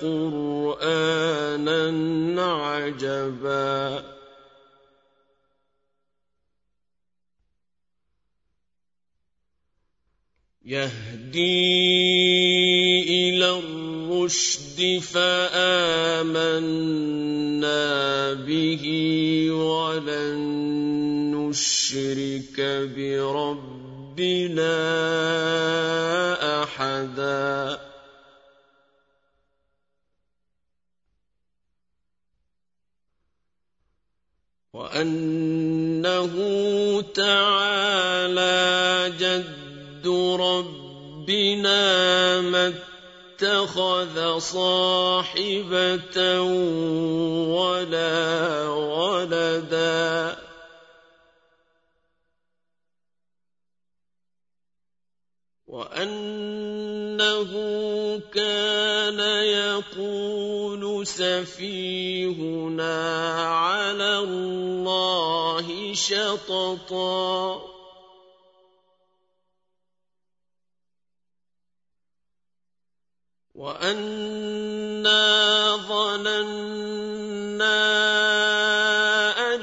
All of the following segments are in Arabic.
قرآنا عجبا. يهدي إلى الرشد فآمنا به ولن نشرك بربنا أحدا. وأنه تعالى جد ربنا ما اتخذ صاحبة ولا ولدا. وأنه كان يقول سفيهنا على الله شططا. وأنا ظننا أن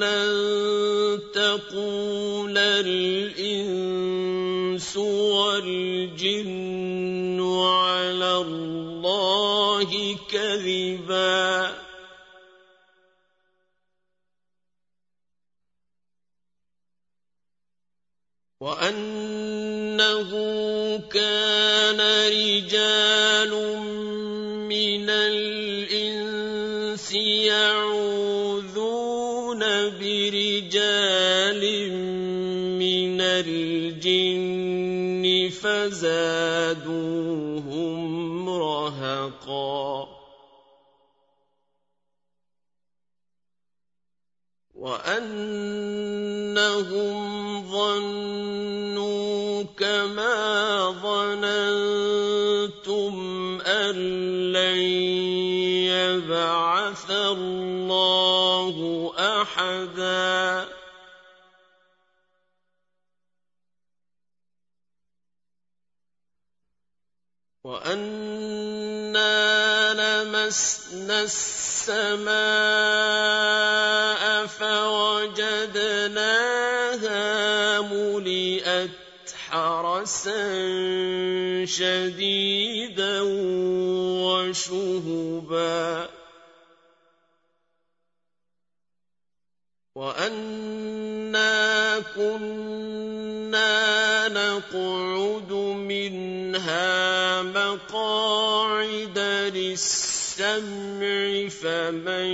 لن تقول الإنس والجن على الله كذبا. وأنه كان رجال من الإنس يعوذون وأنهم ظنوا كما ظننتم أن لن يبعث الله أحدا. وأنا لمسنا السماء فوجدناها ملئت حرسا شديدا وشهبا. وأنا كنا نقعد منها مقاعد للسمع فمن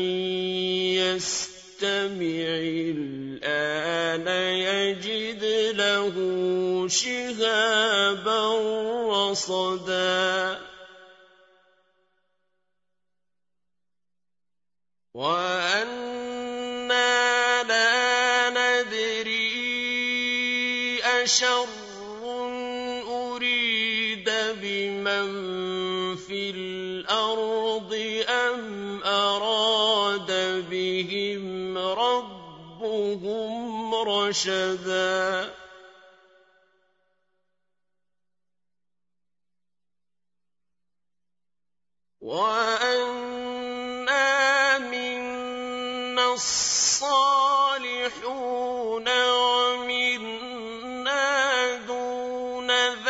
يستمع الآن يجد له شهابا رصدا. وأنا لا ندري أشر بهم ربهم رشدا وأنا منا الصالحون ومنا دون ذلك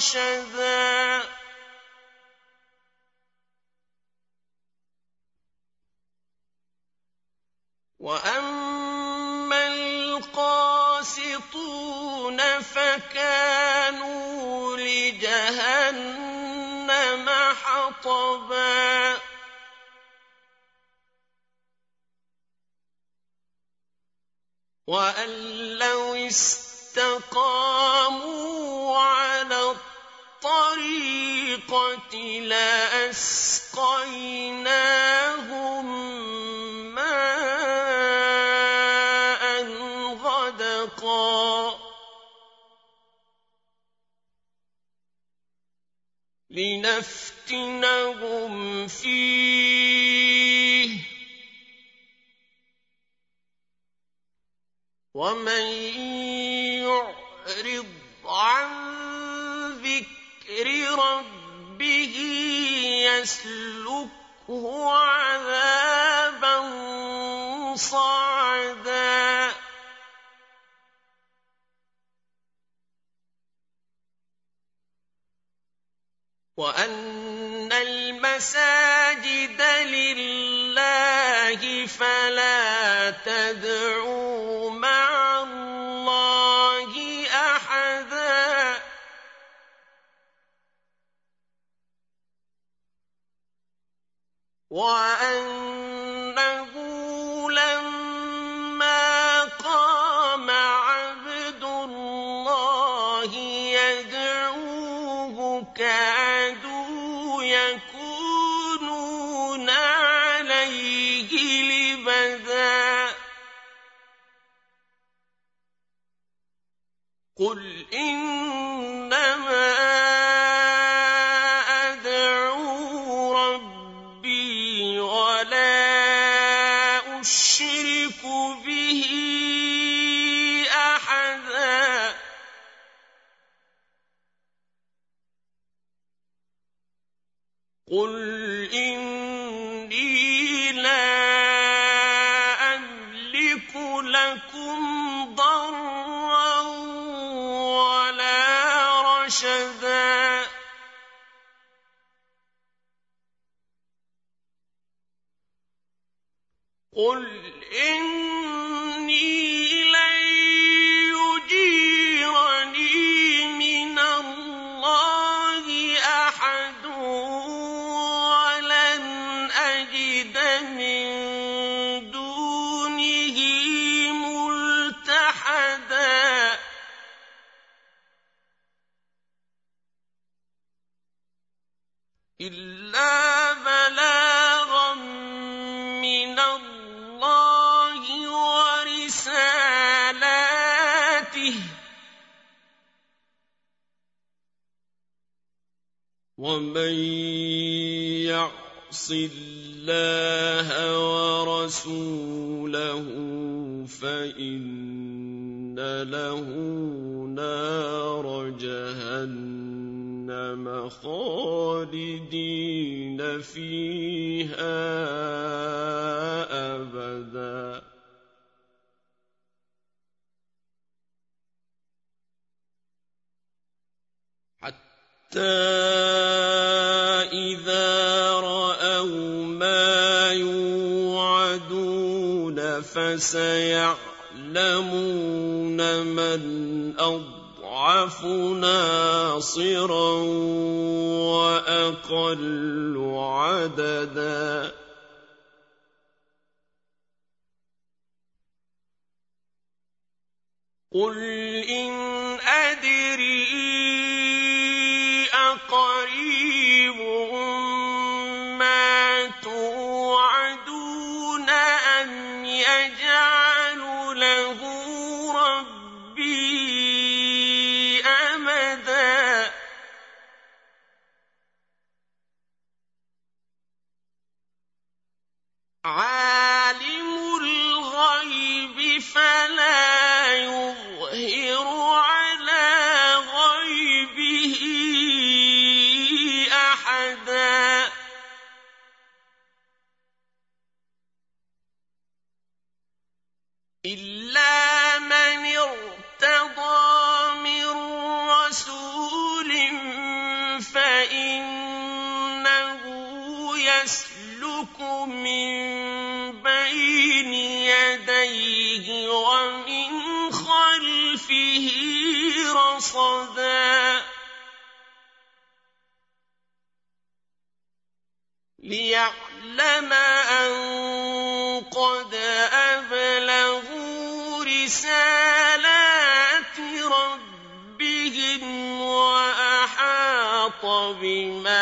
رَشَدًا وَأَمَّا الْقَاسِطُونَ فَكَانُوا لِجَهَنَّمَ حَطَبًا. وَأَن لَّوْ اسْتَقَامُوا لَأَسْقَيْنَاهُم مَّاءً غَدَقًا لِّنَفْتِنَهُمْ فِيهِ وَمَن يُعْرِضْ عَن ذِكْرِ رَبِّهِ يَسْلُكْهُ عَذَابًا صَعَدًا. وَأَنَّ الْمَسَاجِدَ لِلَّهِ وَأَنَّهُ لَمَّا قَامَ عَبْدُ اللَّهِ يَدْعُوهُ كَادُوا يَكُونُونَ عَلَيْهِ لِبَدًا. قُلْ إِنَّمَا أُشْرِكُ بِهِ أَحَدًا. قُلْ إِنِّي لَا أَمْلِكُ لَكُمْ ضَرًّا وَلَا رَشَدًا. قُلْ إِنِّي وَمَن يَعْصِ اللَّهَ وَرَسُولَهُ فَإِنَّ لَهُ نَارَ جَهَنَّمَ خَالِدِينَ فِيهَا أَبَدًا. حتى إذا رأوا ما يوعدون فسيعلمون من أضعف ناصرا وأقل عددا قل إن أدري يسلك من بين يديه ومن خلفه رصدا. ليعلم أن قد أبلغوا رسالات ربهم وأحاط بما